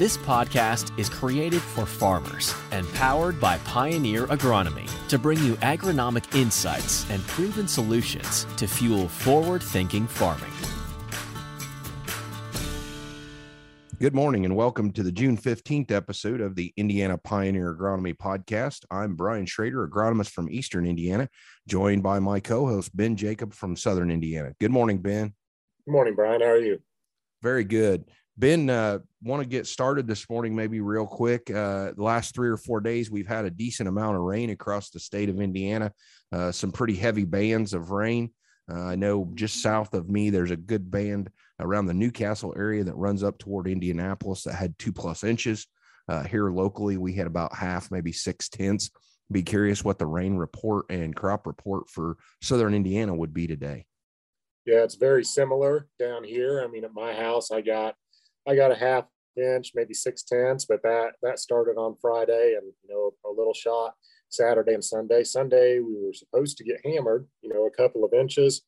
This podcast is created for farmers and powered by Pioneer Agronomy to bring you agronomic insights and proven solutions to fuel forward thinking farming. Good morning and welcome to the June 15th episode of the Indiana Pioneer Agronomy Podcast. I'm Brian Schrader, agronomist from Eastern Indiana, joined by my co host, Ben Jacob from Southern Indiana. Good morning, Ben. Good morning, Brian. How are you? Very good. Ben, uh, want to get started this morning, maybe real quick. Uh, the last three or four days, we've had a decent amount of rain across the state of Indiana, uh, some pretty heavy bands of rain. Uh, I know just south of me, there's a good band around the New Castle area that runs up toward Indianapolis that had two plus inches. Uh, here locally, we had about half, maybe six tenths. Be curious what the rain report and crop report for Southern Indiana would be today. Yeah, it's very similar down here. I mean, at my house, I got I got a half inch, maybe six tenths, but that that started on Friday, and you know a little shot Saturday and Sunday. Sunday we were supposed to get hammered, you know, a couple of inches.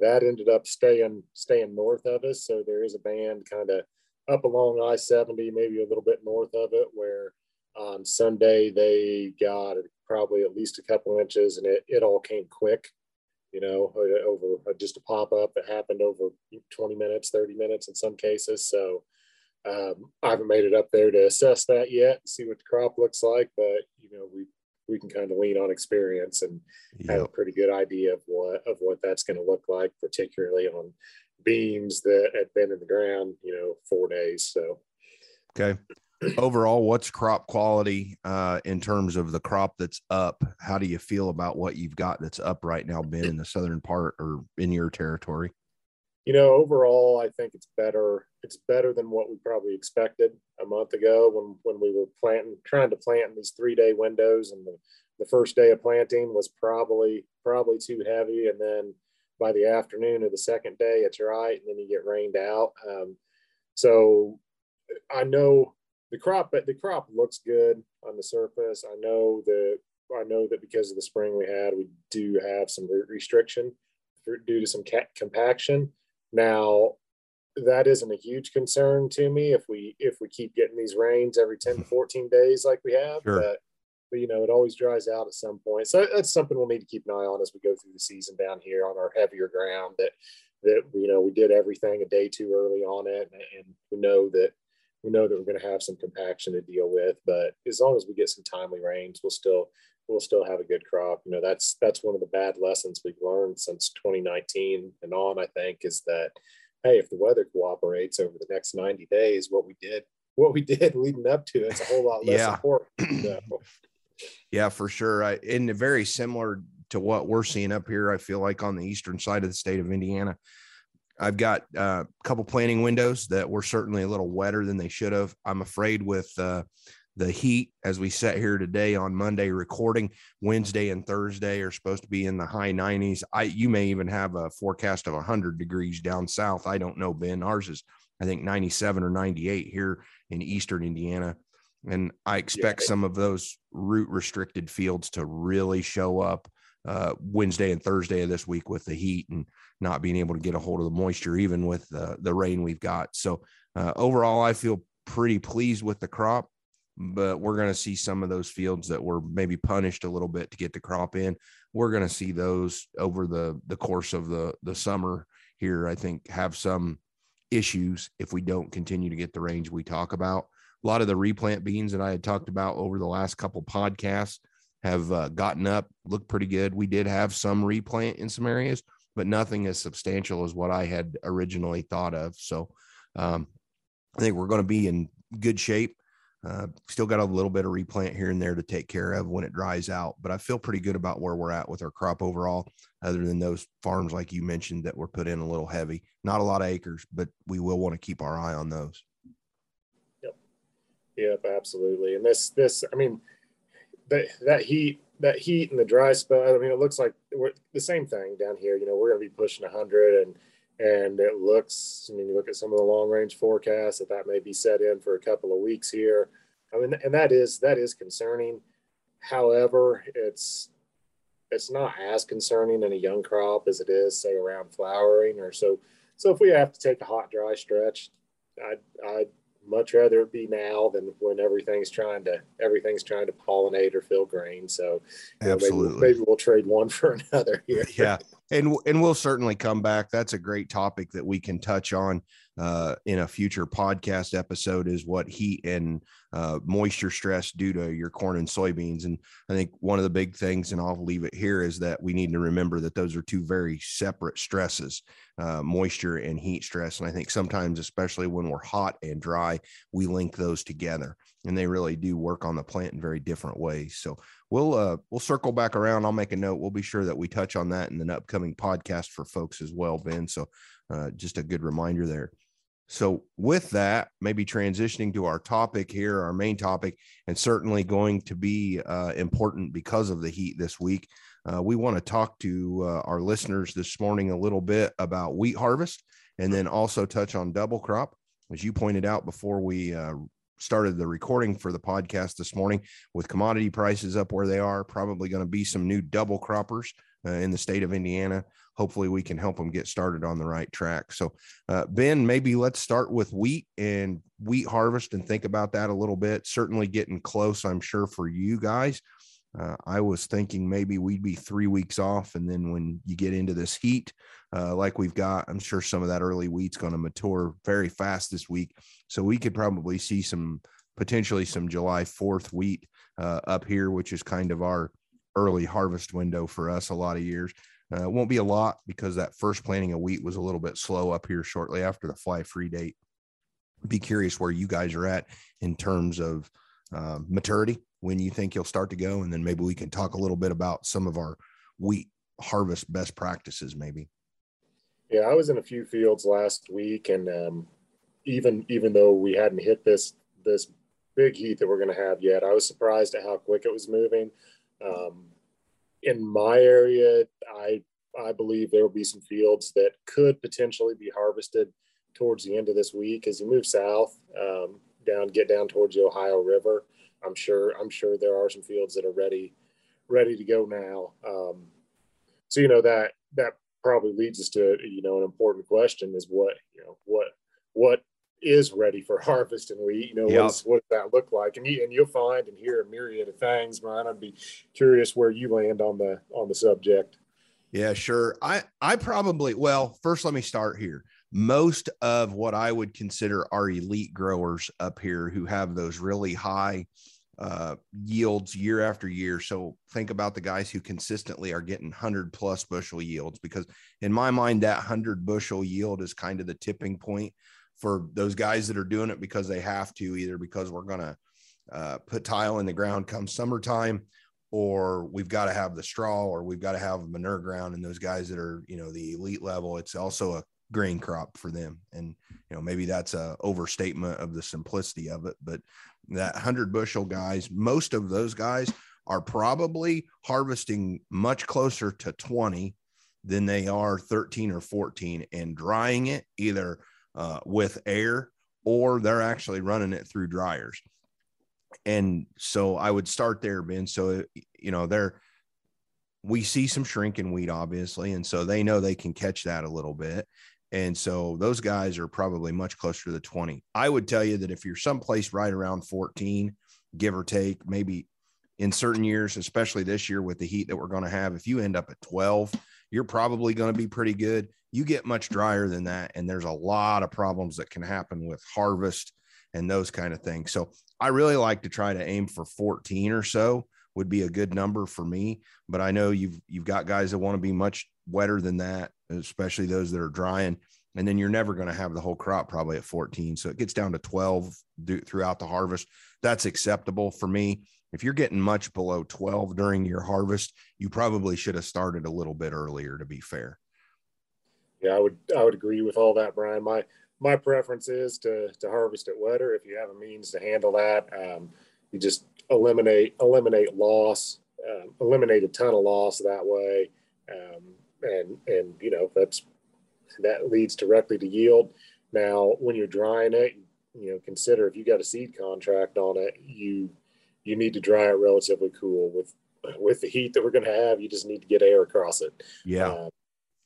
That ended up staying staying north of us, so there is a band kind of up along I seventy, maybe a little bit north of it, where on Sunday they got probably at least a couple inches, and it it all came quick you know, over uh, just a pop up that happened over 20 minutes, 30 minutes in some cases. So um, I haven't made it up there to assess that yet, see what the crop looks like, but you know, we we can kind of lean on experience and yep. have a pretty good idea of what of what that's going to look like, particularly on beans that had been in the ground, you know, four days. So, okay. Overall, what's crop quality uh, in terms of the crop that's up? How do you feel about what you've got that's up right now, Ben, in the southern part or in your territory? You know, overall, I think it's better. It's better than what we probably expected a month ago when when we were planting, trying to plant in these three day windows, and the, the first day of planting was probably probably too heavy, and then by the afternoon of the second day, it's right, and then you get rained out. Um, so I know the crop, but the crop looks good on the surface. I know that I know that because of the spring we had, we do have some root restriction due to some compaction. Now, that isn't a huge concern to me if we if we keep getting these rains every 10 to 14 days like we have. Sure. But, but, you know, it always dries out at some point. So that's something we'll need to keep an eye on as we go through the season down here on our heavier ground that that you know we did everything a day too early on it and, and we know that we know that we're going to have some compaction to deal with but as long as we get some timely rains we'll still we'll still have a good crop. You know, that's that's one of the bad lessons we've learned since 2019 and on. I think is that hey, if the weather cooperates over the next 90 days, what we did what we did leading up to it's a whole lot less yeah. important. So. Yeah, for sure. I, and very similar to what we're seeing up here. I feel like on the eastern side of the state of Indiana. I've got uh, a couple planting windows that were certainly a little wetter than they should have. I'm afraid with uh, the heat as we sit here today on Monday recording Wednesday and Thursday are supposed to be in the high 90s. I you may even have a forecast of 100 degrees down south. I don't know, Ben. Ours is I think 97 or 98 here in eastern Indiana. And I expect yeah. some of those root restricted fields to really show up uh, Wednesday and Thursday of this week with the heat and not being able to get a hold of the moisture, even with the, the rain we've got. So, uh, overall, I feel pretty pleased with the crop but we're going to see some of those fields that were maybe punished a little bit to get the crop in. We're going to see those over the the course of the the summer here. I think have some issues if we don't continue to get the range we talk about. A lot of the replant beans that I had talked about over the last couple podcasts have uh, gotten up, look pretty good. We did have some replant in some areas, but nothing as substantial as what I had originally thought of. So um, I think we're going to be in good shape uh, still got a little bit of replant here and there to take care of when it dries out, but I feel pretty good about where we're at with our crop overall, other than those farms like you mentioned that were put in a little heavy. Not a lot of acres, but we will want to keep our eye on those. Yep. Yep, absolutely. And this, this, I mean, that that heat, that heat and the dry spell. I mean, it looks like we're the same thing down here. You know, we're going to be pushing 100 and and it looks, I mean, you look at some of the long range forecasts that that may be set in for a couple of weeks here. I mean, and that is, that is concerning. However, it's, it's not as concerning in a young crop as it is say around flowering or so. So if we have to take a hot, dry stretch, I'd, I'd much rather it be now than when everything's trying to everything's trying to pollinate or fill grain. So absolutely, know, maybe, maybe, we'll trade one for another here. yeah, and and we'll certainly come back. That's a great topic that we can touch on uh, in a future podcast episode. Is what heat and uh, moisture stress do to your corn and soybeans. And I think one of the big things, and I'll leave it here, is that we need to remember that those are two very separate stresses, uh, moisture and heat stress. And I think sometimes, especially when we're hot and dry, we link those together, and they really do work on the plant in very different ways. So we'll uh, we'll circle back around. I'll make a note. We'll be sure that we touch on that in an upcoming podcast for folks as well, Ben. So uh, just a good reminder there. So, with that, maybe transitioning to our topic here, our main topic, and certainly going to be uh, important because of the heat this week. Uh, we want to talk to uh, our listeners this morning a little bit about wheat harvest and then also touch on double crop. As you pointed out before we uh, started the recording for the podcast this morning, with commodity prices up where they are, probably going to be some new double croppers uh, in the state of Indiana hopefully we can help them get started on the right track. So, uh, Ben, maybe let's start with wheat and wheat harvest and think about that a little bit. Certainly getting close, I'm sure, for you guys. Uh, I was thinking maybe we'd be three weeks off. And then when you get into this heat, uh, like we've got, I'm sure some of that early wheat's going to mature very fast this week. So we could probably see some potentially some July 4th wheat uh, up here, which is kind of our early harvest window for us a lot of years. Uh, it won't be a lot because that first planting of wheat was a little bit slow up here shortly after the fly free date. Be curious where you guys are at in terms of uh, maturity when you think you'll start to go, and then maybe we can talk a little bit about some of our wheat harvest best practices, maybe. Yeah, I was in a few fields last week, and um, even even though we hadn't hit this this big heat that we're going to have yet, I was surprised at how quick it was moving. Um, in my area, I I believe there will be some fields that could potentially be harvested towards the end of this week as you move south um, down, get down towards the Ohio River. I'm sure I'm sure there are some fields that are ready ready to go now. Um, so you know that that probably leads us to you know an important question is what you know what what is ready for harvest and we you know yep. what, what does that look like? And you and you'll find and hear a myriad of things Brian I'd be curious where you land on the on the subject. Yeah sure. I I probably well first let me start here. Most of what I would consider our elite growers up here who have those really high uh, yields year after year. So think about the guys who consistently are getting 100 plus bushel yields because in my mind that 100 bushel yield is kind of the tipping point for those guys that are doing it because they have to, either because we're going to uh, put tile in the ground come summertime, or we've got to have the straw, or we've got to have manure ground. And those guys that are, you know, the elite level, it's also a grain crop for them. And, you know, maybe that's a overstatement of the simplicity of it, but that 100 bushel guys, most of those guys are probably harvesting much closer to 20 than they are 13 or 14 and drying it either uh, with air or they're actually running it through dryers. And so I would start there, Ben. So, you know, they're, we see some shrinking wheat, obviously. And so they know they can catch that a little bit. And so those guys are probably much closer to the 20. I would tell you that if you're someplace right around 14, give or take, maybe in certain years, especially this year with the heat that we're going to have, if you end up at 12, you're probably going to be pretty good. You get much drier than that and there's a lot of problems that can happen with harvest and those kind of things. So i really like to try to aim for 14 or so would be a good number for me. But i know you've you've got guys that want to be much wetter than that especially those that are drying and then you're never going to have the whole crop probably at 14 so it gets down to 12 throughout the harvest. That's acceptable for me. If you're getting much below 12 during your harvest you probably should have started a little bit earlier to be fair. Yeah, I would I would agree with all that, Brian. My my preference is to to harvest it wetter. If you have a means to handle that. Um, you just eliminate eliminate loss, um, eliminate a ton of loss that way, um, and and you know that's that leads directly to yield. Now, when you're drying it, you know consider if you got a seed contract on it, you you need to dry it relatively cool with with the heat that we're going to have. You just need to get air across it. Yeah. Um,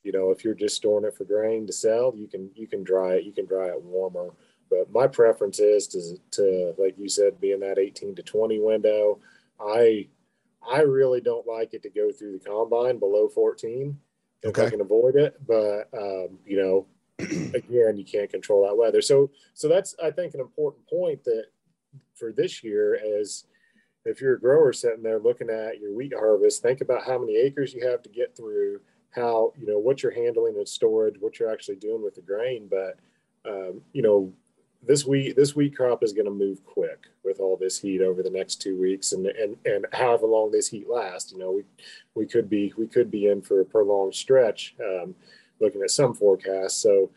you know if you're just storing it for grain to sell you can you can dry it you can dry it warmer but my preference is to, to like you said, be in that 18 to 20 window. I I really don't like it to go through the combine below 14 if okay. I can avoid it. But um, you know, again, you can't control that weather. So so that's I think an important point that for this year as if you're a grower sitting there looking at your wheat harvest, think about how many acres you have to get through, how you know what you're handling in storage, what you're actually doing with the grain. But um, you know, this wheat this wheat crop is going to move quick with all this heat over the next two weeks and and and however long this heat lasts you know we we could be we could be in for a prolonged stretch um, looking at some forecasts. So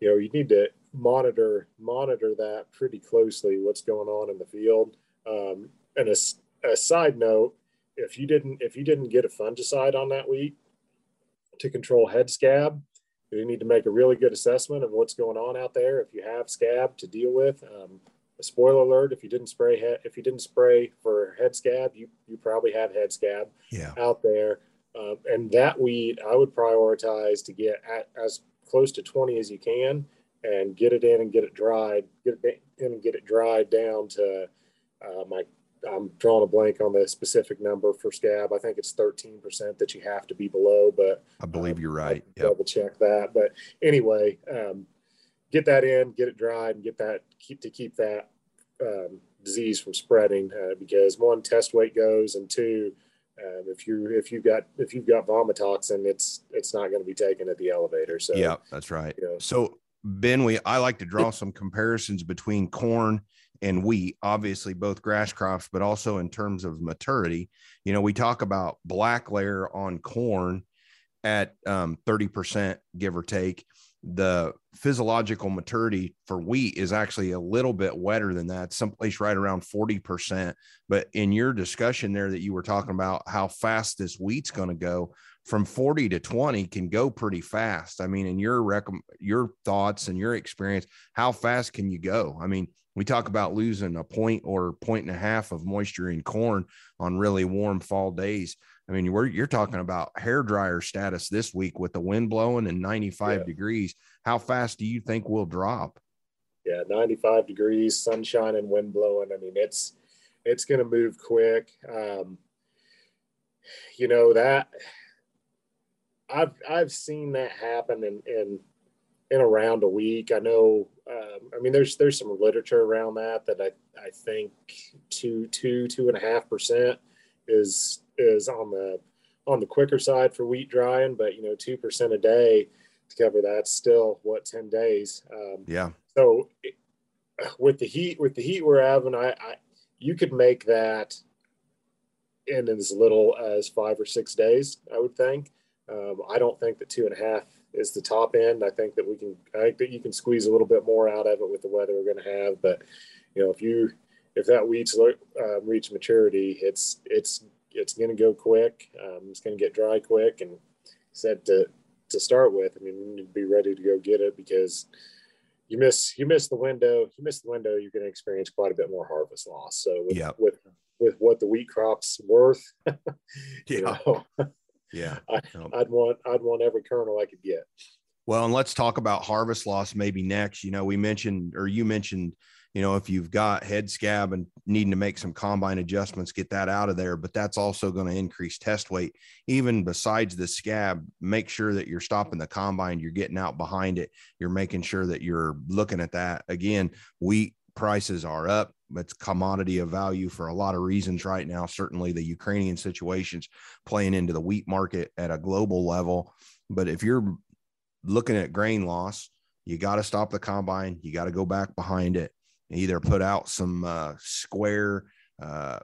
you know you need to monitor monitor that pretty closely what's going on in the field. Um, and a, a side note if you didn't if you didn't get a fungicide on that wheat to control head scab you need to make a really good assessment of what's going on out there. If you have scab to deal with, um, a spoiler alert: if you didn't spray head, if you didn't spray for head scab, you you probably have head scab yeah. out there. Um, and that weed, I would prioritize to get at, as close to 20 as you can, and get it in and get it dried, get it in and get it dried down to uh, my I'm drawing a blank on the specific number for scab. I think it's 13% that you have to be below, but I believe um, you're right. Yep. Double check that. But anyway, um, get that in, get it dried, and get that keep to keep that um, disease from spreading. Uh, because one, test weight goes, and two, um, if you if you've got if you've got vomitoxin, it's it's not going to be taken at the elevator. So yeah, that's right. You know, so Ben, we I like to draw some comparisons between corn and wheat, obviously both grass crops, but also in terms of maturity. You know, we talk about black layer on corn at um, 30%, give or take. The physiological maturity for wheat is actually a little bit wetter than that, someplace right around 40%. But in your discussion there that you were talking about how fast this wheat's going to go, from 40 to 20 can go pretty fast. I mean, in your rec- your thoughts and your experience, how fast can you go? I mean, we talk about losing a point or point and a half of moisture in corn on really warm fall days. I mean, we're, you're talking about hair dryer status this week with the wind blowing and 95 yeah. degrees. How fast do you think we'll drop? Yeah, 95 degrees, sunshine and wind blowing. I mean, it's it's going to move quick. Um, you know that I've I've seen that happen in in in around a week. I know. Um, I mean, there's there's some literature around that that I I think two two two and a half percent is is on the on the quicker side for wheat drying, but you know, two percent a day to cover that still what ten days. Um, yeah. So with the heat with the heat we're having, I, I you could make that in as little as five or six days. I would think. Um, I don't think that two and a half is the top end. I think that we can, I think that you can squeeze a little bit more out of it with the weather we're going to have. But, you know, if you, if that wheat's uh, reach maturity, it's, it's, it's going to go quick. Um, it's going to get dry quick. And said to, to start with, I mean, you need to be ready to go get it because you miss, you miss the window, you miss the window, you're going to experience quite a bit more harvest loss. So with, yep. with, with what the wheat crop's worth, you yeah. know, yeah. I, would want I'd want every kernel I could get. Well, and let's talk about harvest loss maybe next. You know, we mentioned or you mentioned, you know, if you've got head scab and needing to make some combine adjustments, get that out of there. But that's also going to increase test weight. Even besides the scab, make sure that you're stopping the combine, you're getting out behind it, you're making sure that you're looking at that. Again, wheat prices are up it's commodity of value for a lot of reasons right now. Certainly, the Ukrainian situations playing into the wheat market at a global level. But if you're looking at grain loss, you got to stop the combine. You got to go back behind it. and Either put out some uh, square, uh,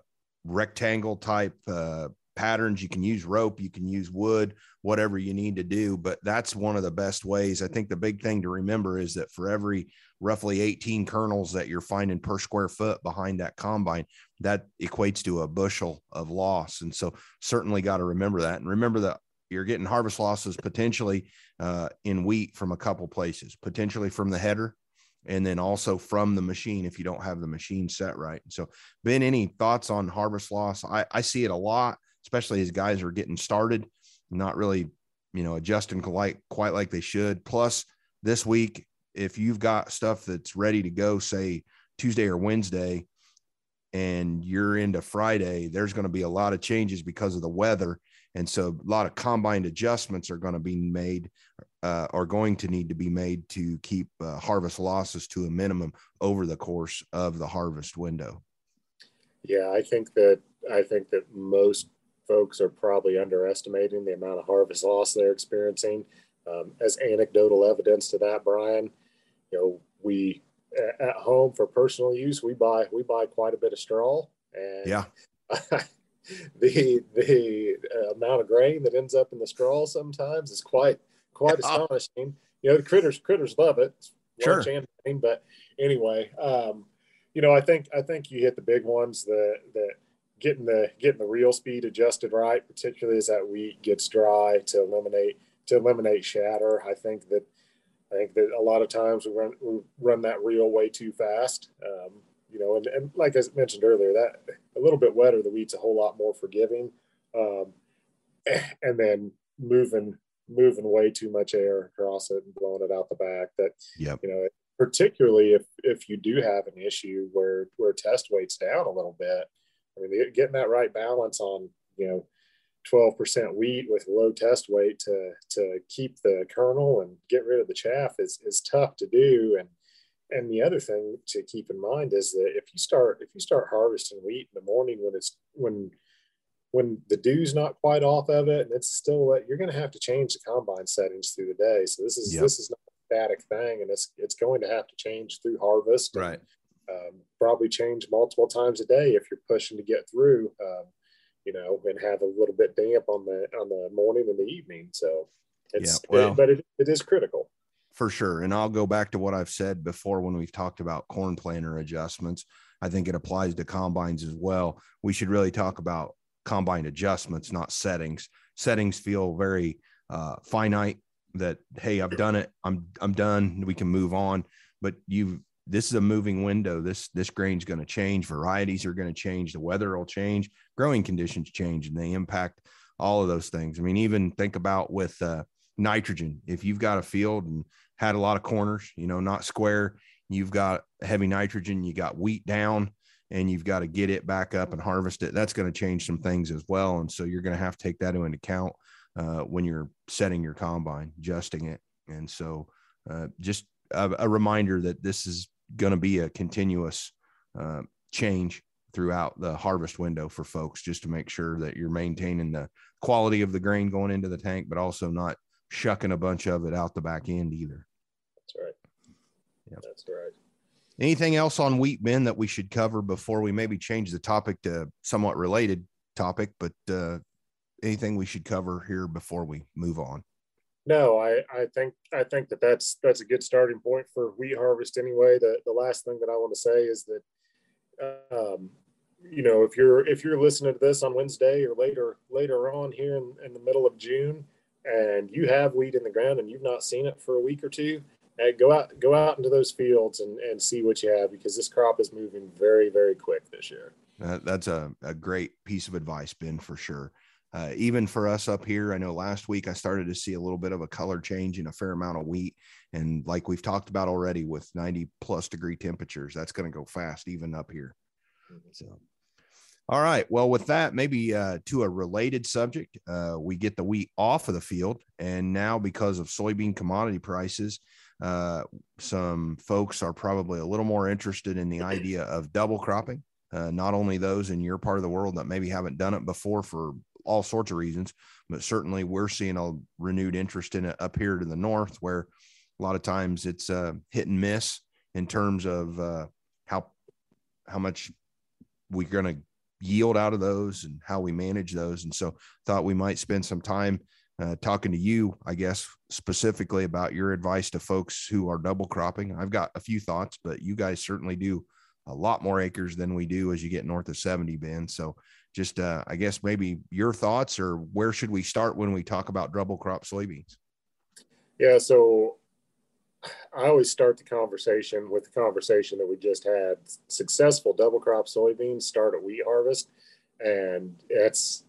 rectangle type uh, patterns. You can use rope, you can use wood, whatever you need to do. But that's one of the best ways. I think the big thing to remember is that for every roughly 18 kernels that you're finding per square foot behind that combine, that equates to a bushel of loss. And so certainly got to remember that. And remember that you're getting harvest losses potentially uh, in wheat from a couple places, potentially from the header, and then also from the machine if you don't have the machine set right. So, Ben, any thoughts on harvest loss? I, I see it a lot, especially as guys are getting started, not really, you know, adjusting quite quite like they should. Plus, this week if you've got stuff that's ready to go, say Tuesday or Wednesday, and you're into Friday, there's going to be a lot of changes because of the weather. And so a lot of combined adjustments are going to be made, uh, are going to need to be made to keep uh, harvest losses to a minimum over the course of the harvest window. Yeah, I think that I think that most folks are probably underestimating the amount of harvest loss they're experiencing. Um, as anecdotal evidence to that, Brian, you know, we at home for personal use, we buy we buy quite a bit of straw, and yeah, the the amount of grain that ends up in the straw sometimes is quite quite astonishing. You know, the critters critters love it. sure. But anyway, um, you know, I think I think you hit the big ones. The the getting the getting the reel speed adjusted right, particularly as that wheat gets dry to eliminate to eliminate shatter. I think that I think that a lot of times we run we run that reel way too fast. Um, you know, and, and like I mentioned earlier, that a little bit wetter, the wheat's a whole lot more forgiving. Um, and then moving moving way too much air across it and blowing it out the back. That yep. you know, particularly if if you do have an issue where where test weight's down a little bit. I mean, getting that right balance on you know 12% wheat with low test weight to to keep the kernel and get rid of the chaff is is tough to do. And and the other thing to keep in mind is that if you start if you start harvesting wheat in the morning when it's when when the dew's not quite off of it and it's still wet, you're going to have to change the combine settings through the day. So this is yep. this is not a static thing and it's it's going to have to change through harvest right. and, um, probably change multiple times a day if you're pushing to get through um, you know, and have a little bit damp on the on the morning and the evening. So it's yeah, well, it, but it, it is critical for sure. And I'll go back to what I've said before when we've talked about corn planter adjustments. I think it applies to combines as well. We should really talk about combine adjustments, not settings. Settings feel very uh, finite. That hey, I've done it. I'm I'm done. We can move on. But you this is a moving window. This this grain's going to change. Varieties are going to change. The weather will change. Growing conditions change, and they impact all of those things. I mean, even think about with uh, nitrogen. If you've got a field and had a lot of corners, you know, not square, you've got heavy nitrogen. You got wheat down, and you've got to get it back up and harvest it. That's going to change some things as well, and so you're going to have to take that into account uh, when you're setting your combine, adjusting it. And so, uh, just a, a, reminder that this is going to be a continuous uh, change throughout the harvest window for folks just to make sure that you're maintaining the quality of the grain going into the tank, but also not shucking a bunch of it out the back end either. That's right. Yeah, that's right. Anything else on wheat Ben that we should cover before we maybe change the topic to somewhat related topic, but uh, anything we should cover here before we move on? No, I, I think I think that that's that's a good starting point for wheat harvest anyway. The the last thing that I want to say is that, um, you know, if you're if you're listening to this on Wednesday or later later on here in, in the middle of June, and you have wheat in the ground and you've not seen it for a week or two, hey, go out go out into those fields and, and see what you have because this crop is moving very very quick this year. Uh, that's a, a great piece of advice, Ben, for sure uh, even for us up here, I know last week I started to see a little bit of a color change in a fair amount of wheat. And like we've talked about already with 90 plus degree temperatures, that's going to go fast even up here. Mm-hmm. So, all right. Well, with that, maybe uh, to a related subject, uh, we get the wheat off of the field. And now, because of soybean commodity prices, uh, some folks are probably a little more interested in the idea of double cropping. Uh, not only those in your part of the world that maybe haven't done it before for all sorts of reasons, but certainly we're seeing a renewed interest in it up here to the north, where a lot of times it's uh, hit and miss in terms of uh, how how much we're going to yield out of those and how we manage those. And so, thought we might spend some time uh, talking to you, I guess, specifically about your advice to folks who are double cropping. I've got a few thoughts, but you guys certainly do a lot more acres than we do as you get north of 70, Ben. So just uh, I guess maybe your thoughts or where should we start when we talk about double crop soybeans? Yeah, so I always start the conversation with the conversation that we just had. Successful double crop soybeans start at wheat harvest, and it's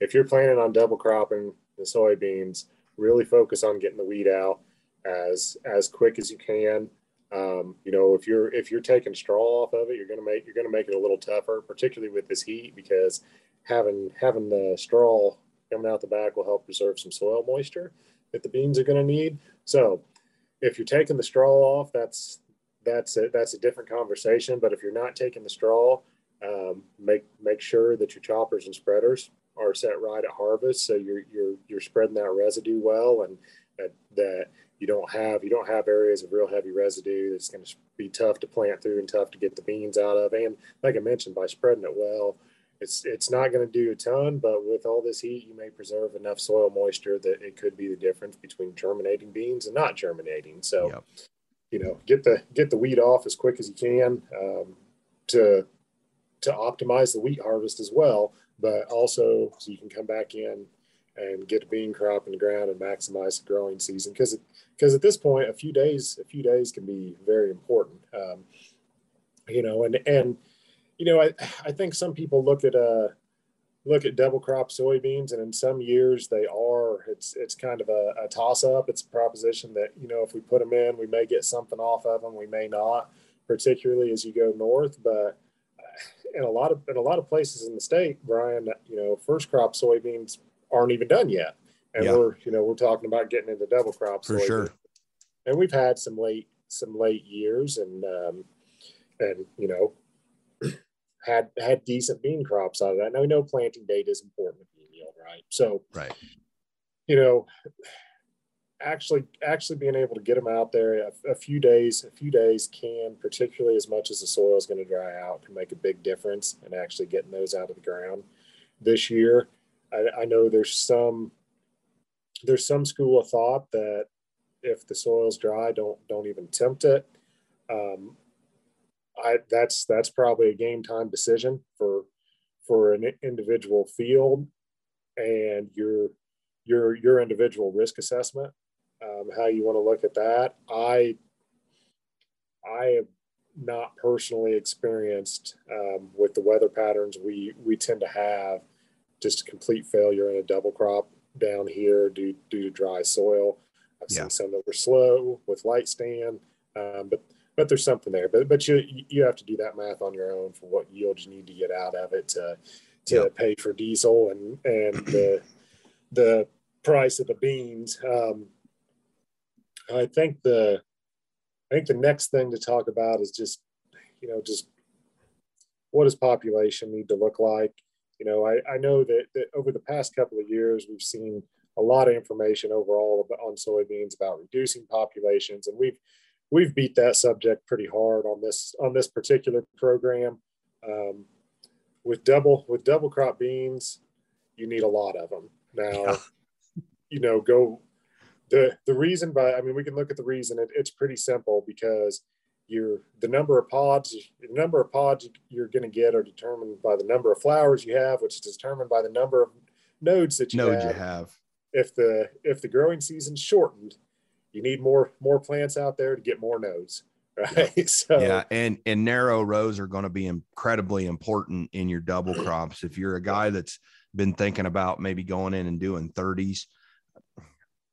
if you're planning on double cropping the soybeans, really focus on getting the wheat out. as as quick as you can. Um, you know, if you're if you're taking straw off of it, you're gonna make you're gonna make it a little tougher, particularly with this heat, because having having the straw coming out the back will help preserve some soil moisture that the beans are to need. So, if you're taking the straw off, that's that's a, that's a different conversation. But if you're not taking the straw, um, make make sure that your choppers and spreaders are set right at harvest, so you're you're you're spreading that residue well, and that that you don't have you don't have areas of real heavy residue that's going to be tough to plant through and tough to get the beans out of. And like I mentioned, by spreading it well, it's it's not going to do a ton, but with all this heat, you may preserve enough soil moisture that it could be the difference between germinating beans and not germinating. So, yep. you know, get the get the weed off as quick as you can um, to to optimize the wheat harvest as well, but also so you can come back in and get a bean crop in the ground and maximize the growing season. Because because at this point a few days a few days can be very important. Um, you know and and you know I, I think some people look at uh look at double crop soybeans and in some years they are it's it's kind of a, a toss up it's a proposition that you know if we put them in we may get something off of them we may not particularly as you go north. But uh, in a lot of in a lot of places in the state brian you know first crop soybeans aren't even done yet. And yeah. we're, you know, we're talking about getting into double crops. For sure. And we've had some late, some late years and, um, and, you know, had, had decent bean crops out of that. Now we know planting date is important with bean yield, right? So, right. You know, actually, actually being able to get them out there a, a few days, a few days can, particularly as much as the soil is going to dry out, can make a big difference in actually getting those out of the ground this year. I, I know there's some there's some school of thought that if the soil's dry, don't don't even tempt it. Um, I that's that's probably a game time decision for for an individual field and your your your individual risk assessment, um, how you want to look at that. I I have not personally experienced um, with the weather patterns we we tend to have just a complete failure in a double crop down here due due to dry soil. I've yeah. seen some that were slow with light stand, um, but but there's something there. But but you you have to do that math on your own for what yield you need to get out of it to to yep. pay for diesel and and the the price of the beans. Um, I think the I think the next thing to talk about is just you know just what does population need to look like you know, I, I know that, that over the past couple of years, we've seen a lot of information overall on soybeans about reducing populations, and we've we've beat that subject pretty hard on this on this particular program. Um, with double with double crop beans, you need a lot of them. Now, yeah. you know, go the the reason by I mean we can look at the reason. It, it's pretty simple because your the number of pods the number of pods you're going to get are determined by the number of flowers you have which is determined by the number of nodes that you nodes have. you have if the if the growing season's shortened you need more more plants out there to get more nodes right yeah. so yeah and and narrow rows are going to be incredibly important in your double crops if you're a guy that's been thinking about maybe going in and doing 30s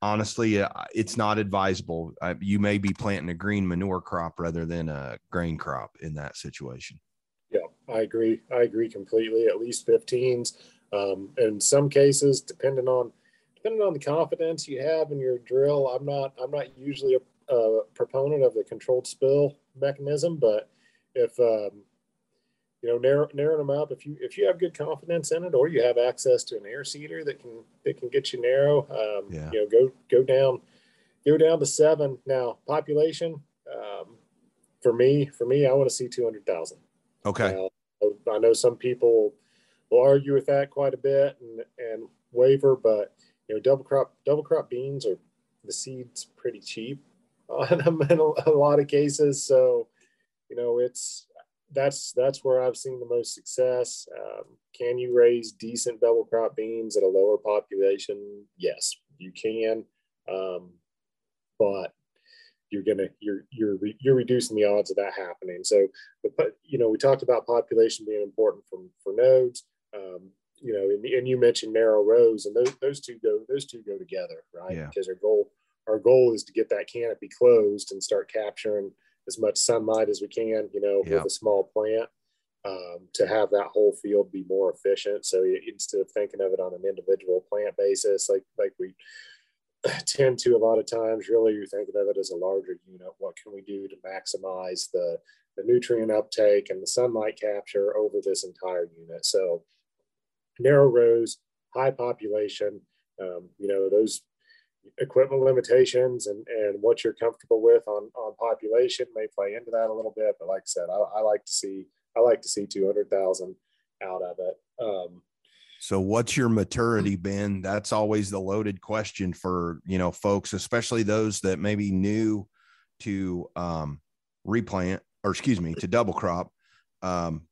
honestly, uh, it's not advisable. You may be planting a green manure crop rather than a grain crop in that situation. Yeah, I agree. I agree completely. At least 15s. Um, in some cases, depending on depending on the confidence you have in your drill, I'm not I'm not usually a, a proponent of the controlled spill mechanism, but if um, you know, narrow, narrowing them up. If you if you have good confidence in it, or you have access to an air seeder that can that can get you narrow, um, yeah. you know, go go down, go down to seven. Now, population um, for me, for me, I want to see two hundred thousand. Okay. Now, I know some people will argue with that quite a bit and and waver, but you know, double crop double crop beans are the seeds pretty cheap on them in a, a lot of cases. So, you know, it's that's that's where I've seen the most success. Um, can you raise decent double crop beans at a lower population? Yes, you can, um, but you're gonna you're you're you're reducing the odds of that happening. So, but you know, we talked about population being important for for nodes. Um, you know, and, and, you mentioned narrow rows, and those those two go those two go together, right? Yeah. Because our goal our goal is to get that canopy closed and start capturing as much sunlight as we can, you know, with a small plant um, to have that whole field be more efficient. So instead of thinking of it on an individual plant basis, like like we tend to a lot of times, really you're thinking of it as a larger unit. What can we do to maximize the the nutrient uptake and the sunlight capture over this entire unit? So narrow rows, high population, um, you know, those equipment limitations and, and what you're comfortable with on, on population may play into that a little bit. But like I said, I, I like to see I like to see 200,000 out of it. Um, so what's your maturity Ben? That's always the loaded question for, you know, folks, especially those that maybe new to um, replant or excuse me, to double crop. Um,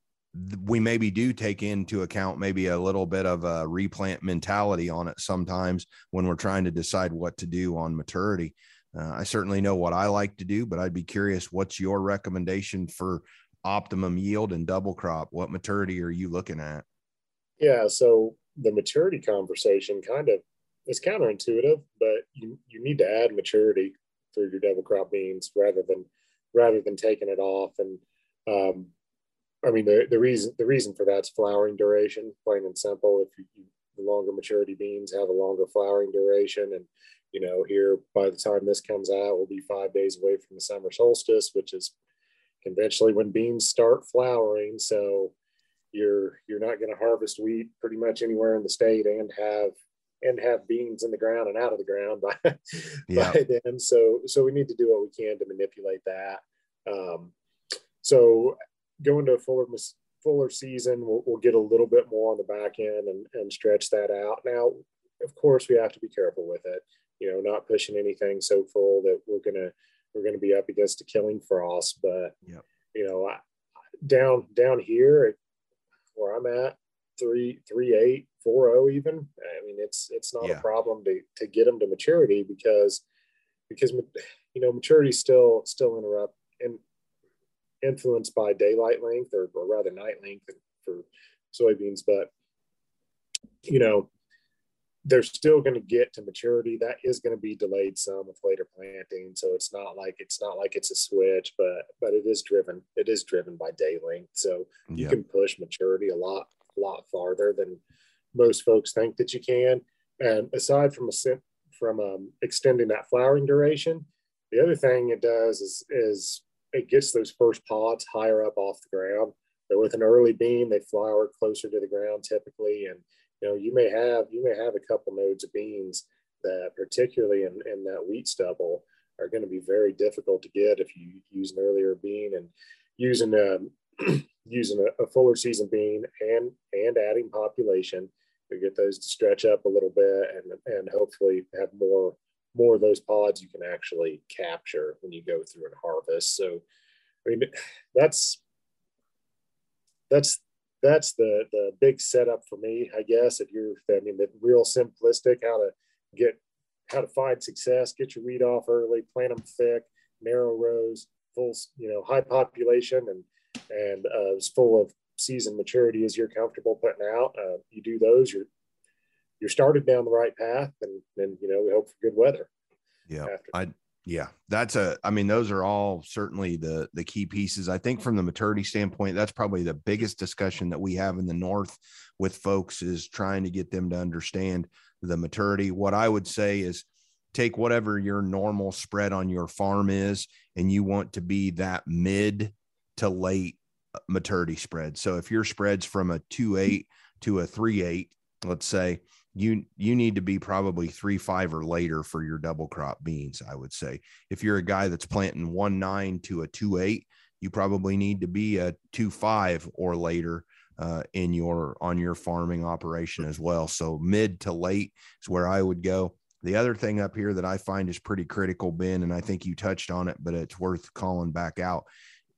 we maybe do take into account maybe a little bit of a replant mentality on it sometimes when we're trying to decide what to do on maturity. Uh, I certainly know what I like to do, but I'd be curious what's your recommendation for optimum yield and double crop? What maturity are you looking at? Yeah, so the maturity conversation kind of is counterintuitive, but you you need to add maturity through your double crop beans rather than rather than taking it off. And um, I mean the, the reason the reason for that's flowering duration, plain and simple. If you, you the longer maturity beans have a longer flowering duration, and you know here by the time this comes out, we'll be five days away from the summer solstice, which is conventionally when beans start flowering. So you're you're not going to harvest wheat pretty much anywhere in the state and have and have beans in the ground and out of the ground by, yeah. by then. So so we need to do what we can to manipulate that. Um, so going into a fuller fuller season, we'll, we'll get a little bit more on the back end and, and stretch that out. Now, of course, we have to be careful with it. You know, not pushing anything so full that we're gonna we're going to be up against a killing frost. But yep. you know, I, down down here where I'm at, three three eight four zero even. I mean, it's it's not yeah. a problem to to get them to maturity because because you know maturity still still interrupt and influenced by daylight length or, or rather night length for soybeans. But you know, they're still going to get to maturity. That is going to be delayed some with later planting. So it's not like it's not like it's a switch, but but it is driven. It is driven by day length. So you can push maturity a lot a lot farther than most folks think that you can. And aside from a from um, extending that flowering duration, the other thing it does is is it gets those first pods higher up off the ground. But with an early bean, they flower closer to the ground typically, and you know, you may have you may have a couple nodes of beans that, particularly in, in that wheat stubble, are going to be very difficult to get if you use an earlier bean and using um, a using a, a, fuller season bean and and adding population to get those to stretch up a little bit and and hopefully have more more of those pods you can actually capture when you go through and harvest. So, I mean, that's that's that's the the big setup for me, I guess. If you're, I mean, the real simplistic how to get how to find success, get your weed off early, plant them thick, narrow rows, full, you know, high population, and and uh, as full of season maturity as you're comfortable putting out. Uh, you do those, you're you're started down the right path, and then you know we hope for good weather. Yeah, I yeah, that's a. I mean, those are all certainly the the key pieces. I think from the maturity standpoint, that's probably the biggest discussion that we have in the north with folks is trying to get them to understand the maturity. What I would say is take whatever your normal spread on your farm is, and you want to be that mid to late maturity spread. So if your spread's from a two eight to a three eight, let's say you you need to be probably three five or later for your double crop beans i would say. If you're a guy that's planting one nine to a two eight you probably need to be a two five or later uh, in your on your farming operation as well. So mid to late is where i would go. The other thing up here that i find is pretty critical ben and i think you touched on it but it's worth calling back out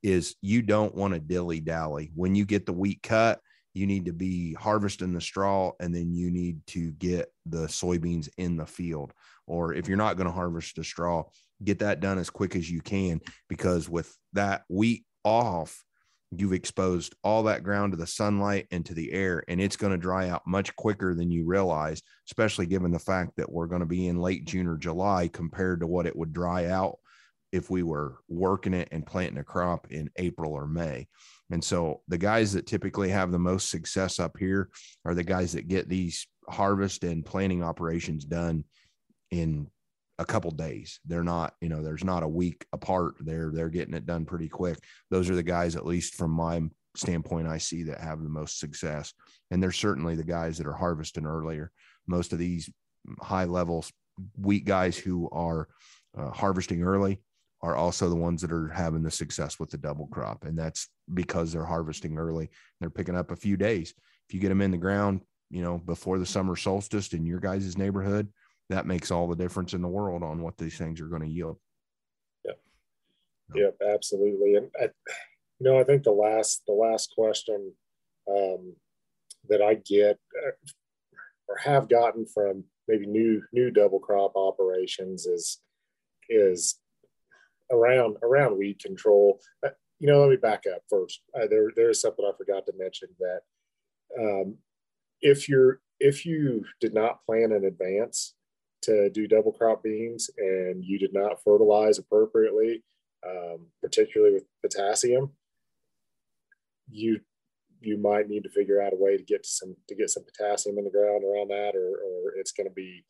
is you don't want to dilly dally. When you get the wheat cut you need to be harvesting the straw and then you need to get the soybeans in the field or if you're not going to harvest the straw get that done as quick as you can because with that wheat off you've exposed all that ground to the sunlight and to the air, and it's going to dry out much quicker than you realize, especially given the fact that we're going to be in late June or July compared to what it would dry out if we were working it and planting a crop in April or May. And so the guys that typically have the most success up here are the guys that get these harvest and planting operations done in a couple days. They're not, you know, there's not a week apart. They're they're getting it done pretty quick. Those are the guys, at least from my standpoint, I see that have the most success. And they're certainly the guys that are harvesting earlier. Most of these high levels wheat guys who are uh, harvesting early are also the ones that are having the success with the double crop. And that's because they're harvesting early. They're picking up a few days. If you get them in the ground, you know, before the summer solstice in your guys' neighborhood, that makes all the difference in the world on what these things are going to yield. Yeah. Yep, absolutely. And I, you know, I think the last the last question um, that I get uh, or have gotten from maybe new new double crop operations is is around around weed control. Uh, you know, let me back up first. Uh, there there is something I forgot to mention that um, if you're if you did not plan in advance to do double crop beans and you did not fertilize appropriately, um, particularly with potassium, you you might need to figure out a way to get some to get some potassium in the ground around that, or, or it's going to be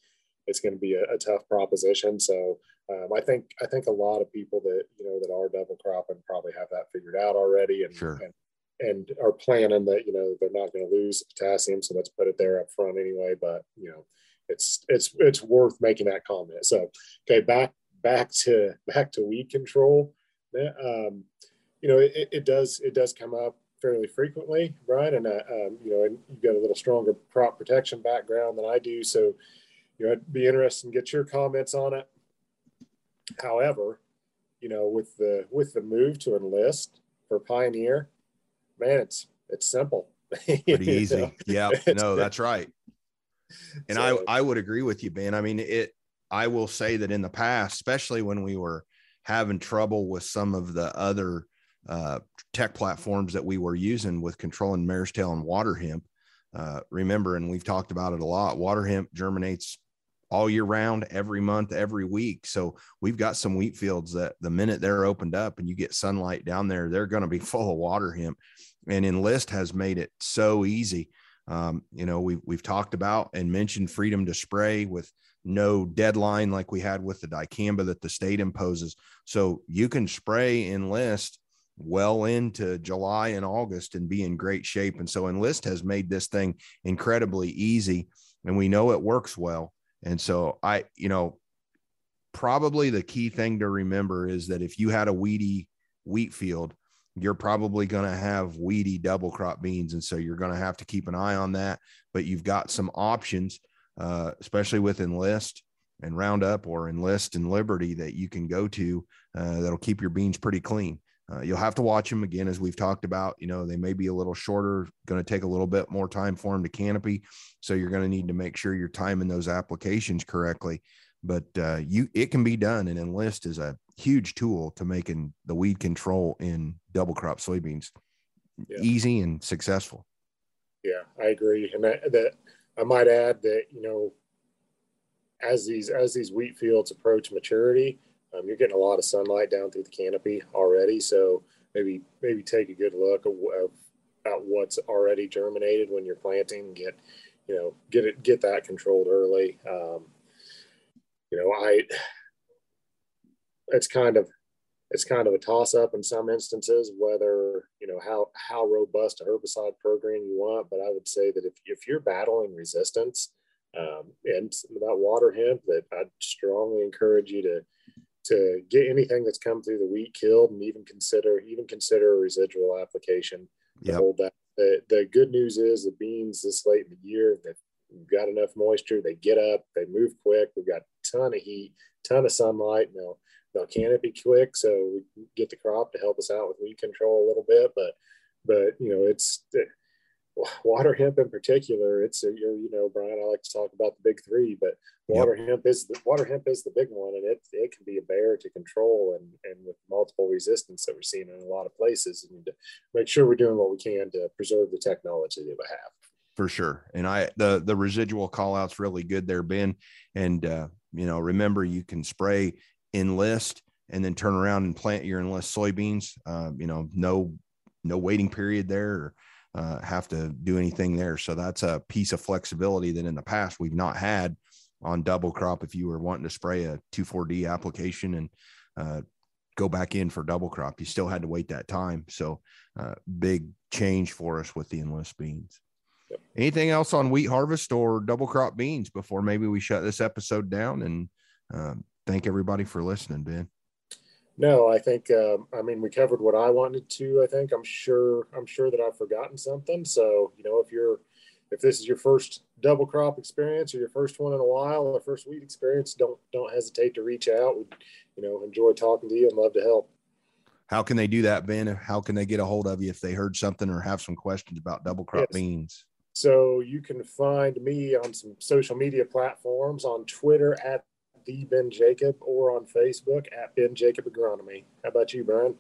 it's going to be a, a, tough proposition. So um, I think I think a lot of people that you know that are double cropping probably have that figured out already, and sure. and, and are planning that you know they're not going to lose potassium, so let's put it there up front anyway. But you know it's it's it's worth making that comment. So okay, back back to back to weed control. Um, you know, it, it does it does come up fairly frequently, Brian, and uh, um, you know, and you've got a little stronger crop protection background than I do, so you know, I'd be interested in get your comments on it. However, you know, with the with the move to enlist for Pioneer, man, it's it's simple. Pretty easy. Yeah, no, that's right. And so, I, I would agree with you, Ben. I mean, it, I will say that in the past, especially when we were having trouble with some of the other uh, tech platforms that we were using with controlling mare's tail and water hemp, uh, remember, and we've talked about it a lot, water hemp germinates all year round, every month, every week. So we've got some wheat fields that the minute they're opened up and you get sunlight down there, they're going to be full of water hemp. And Enlist has made it so easy um, you know, we've we've talked about and mentioned freedom to spray with no deadline like we had with the dicamba that the state imposes. So you can spray enlist well into July and August and be in great shape. And so enlist has made this thing incredibly easy and we know it works well. And so I, you know, probably the key thing to remember is that if you had a weedy wheat field, you're probably going to have weedy double crop beans. And so you're going to have to keep an eye on that. But you've got some options, uh, especially with Enlist and Roundup or Enlist and Liberty that you can go to uh, that'll keep your beans pretty clean. Uh, you'll have to watch them again, as we've talked about. You know, they may be a little shorter, going to take a little bit more time for them to canopy. So you're going to need to make sure you're timing those applications correctly. But uh, you, it can be done, and Enlist is a huge tool to making the weed control in double crop soybeans yeah. easy and successful. Yeah, I agree, and that, that I might add that you know, as these as these wheat fields approach maturity, um, you're getting a lot of sunlight down through the canopy already. So maybe maybe take a good look of, of at what's already germinated when you're planting. Get you know get it get that controlled early. Um, you know, I it's kind of it's kind of a toss up in some instances whether you know how how robust a herbicide program you want but i would say that if, if you're battling resistance um, and that water hemp that i'd strongly encourage you to to get anything that's come through the wheat killed and even consider even consider a residual application to yep. hold that the, the good news is the beans this late in the year that we've got enough moisture they get up they move quick we've got a ton of heat ton of sunlight now now, can it be quick? So we get the crop to help us out with weed control a little bit, but but you know it's water hemp in particular, it's a, you know, Brian, I like to talk about the big three, but water yep. hemp is the water hemp is the big one, and it it can be a bear to control, and and with multiple resistance that we're seeing in a lot of places, and to make sure we're doing what we can to preserve the technology that we have. For sure, and I the the residual call out's really good there, Ben, and uh, you know, remember you can spray enlist and then turn around and plant your enlist soybeans. Uh, you know, no no waiting period there. Or, uh, have to do anything there. So that's a piece of flexibility that in the past we've not had on double crop. If you were wanting to spray a 2,4-D application and uh, go back in for double crop, you still had to wait that time. So uh, big change for us with the enlist beans. Yep. Anything else on wheat harvest or double crop beans before maybe we shut this episode down and um, thank everybody for listening, Ben. No, I think um, I mean we covered what I wanted to. I think I'm sure I'm sure that I've forgotten something. So you know if you're if this is your first double crop experience or your first one in a while or first wheat experience, don't don't hesitate to reach out. We you know enjoy talking to you and love to help. How can they do that, Ben? How can they get a hold of you if they heard something or have some questions about double crop yes. beans? So you can find me on some social media platforms on Twitter at the Ben Jacob or on Facebook at Ben Jacob Agronomy. How about you, Brian?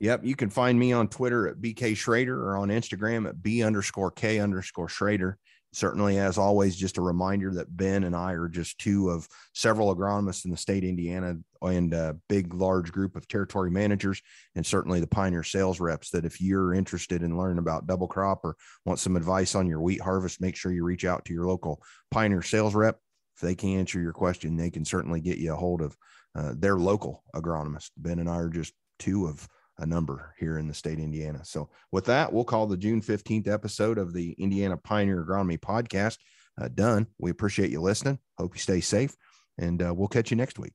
Yep. You can find me on Twitter at BK Schrader or on Instagram at B underscore K underscore Schrader. Certainly, as always, just a reminder that Ben and I are just two of several agronomists in the state of Indiana and a big, large group of territory managers, and certainly the Pioneer sales reps. That if you're interested in learning about double crop or want some advice on your wheat harvest, make sure you reach out to your local Pioneer sales rep if they can answer your question, they can certainly get you a hold of uh, their local agronomist. Ben and I are just two of a number here in the state of Indiana. So, with that, we'll call the June 15th episode of the Indiana Pioneer Agronomy Podcast uh, done. We appreciate you listening. Hope you stay safe, and uh, we'll catch you next week.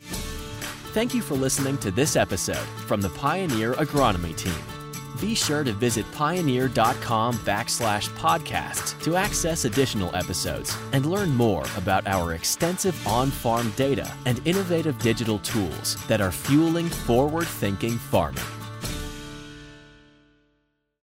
Thank you for listening to this episode from the Pioneer Agronomy Team be sure to visit pioneer.com backslash podcasts to access additional episodes and learn more about our extensive on-farm data and innovative digital tools that are fueling forward-thinking farming.